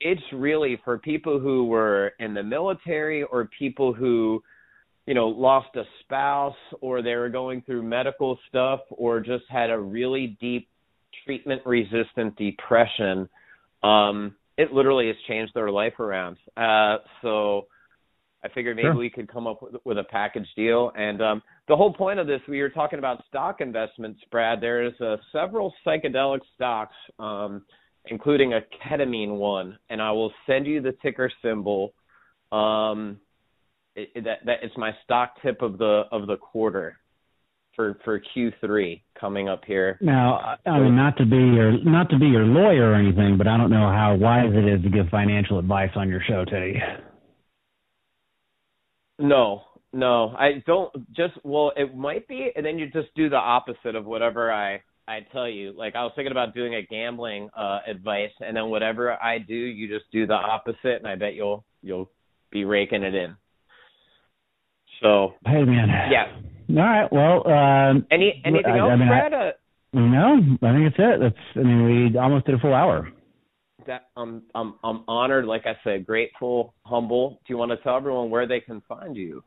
it's really for people who were in the military or people who you know, lost a spouse or they were going through medical stuff or just had a really deep treatment resistant depression, um, it literally has changed their life around. Uh, so I figured maybe sure. we could come up with, with a package deal. And um, the whole point of this, we were talking about stock investments, Brad. There's uh, several psychedelic stocks, um, including a ketamine one, and I will send you the ticker symbol. Um, it, that that it's my stock tip of the of the quarter for for Q3 coming up here. Now, I mean, not to be your not to be your lawyer or anything, but I don't know how wise it is to give financial advice on your show, Teddy. No, no, I don't. Just well, it might be, and then you just do the opposite of whatever I I tell you. Like I was thinking about doing a gambling uh advice, and then whatever I do, you just do the opposite, and I bet you'll you'll be raking it in. So hey man, yeah. All right. Well, um, any anything I, else, I mean, Brad? I, no, I think that's it. That's I mean, we almost did a full hour. That I'm I'm I'm honored. Like I said, grateful, humble. Do you want to tell everyone where they can find you?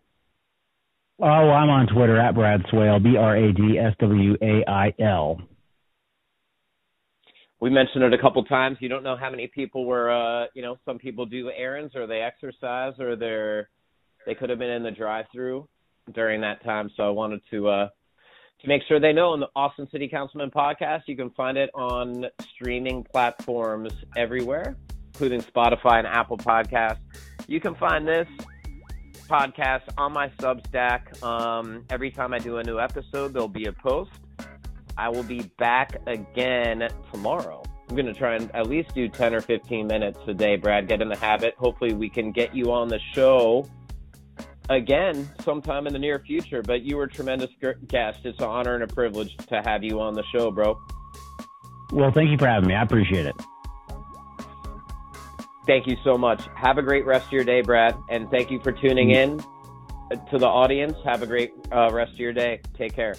Oh, I'm on Twitter at Brad Swail, B R A D S W A I L. We mentioned it a couple times. You don't know how many people were, uh, you know, some people do errands or they exercise or they're they could have been in the drive-through during that time. So I wanted to uh, to make sure they know on the Austin City Councilman podcast. You can find it on streaming platforms everywhere, including Spotify and Apple Podcasts. You can find this podcast on my Substack. Um, every time I do a new episode, there'll be a post. I will be back again tomorrow. I'm going to try and at least do 10 or 15 minutes a day, Brad. Get in the habit. Hopefully, we can get you on the show again sometime in the near future. But you were a tremendous guest. It's an honor and a privilege to have you on the show, bro. Well, thank you for having me. I appreciate it. Thank you so much. Have a great rest of your day, Brad. And thank you for tuning in to the audience. Have a great uh, rest of your day. Take care.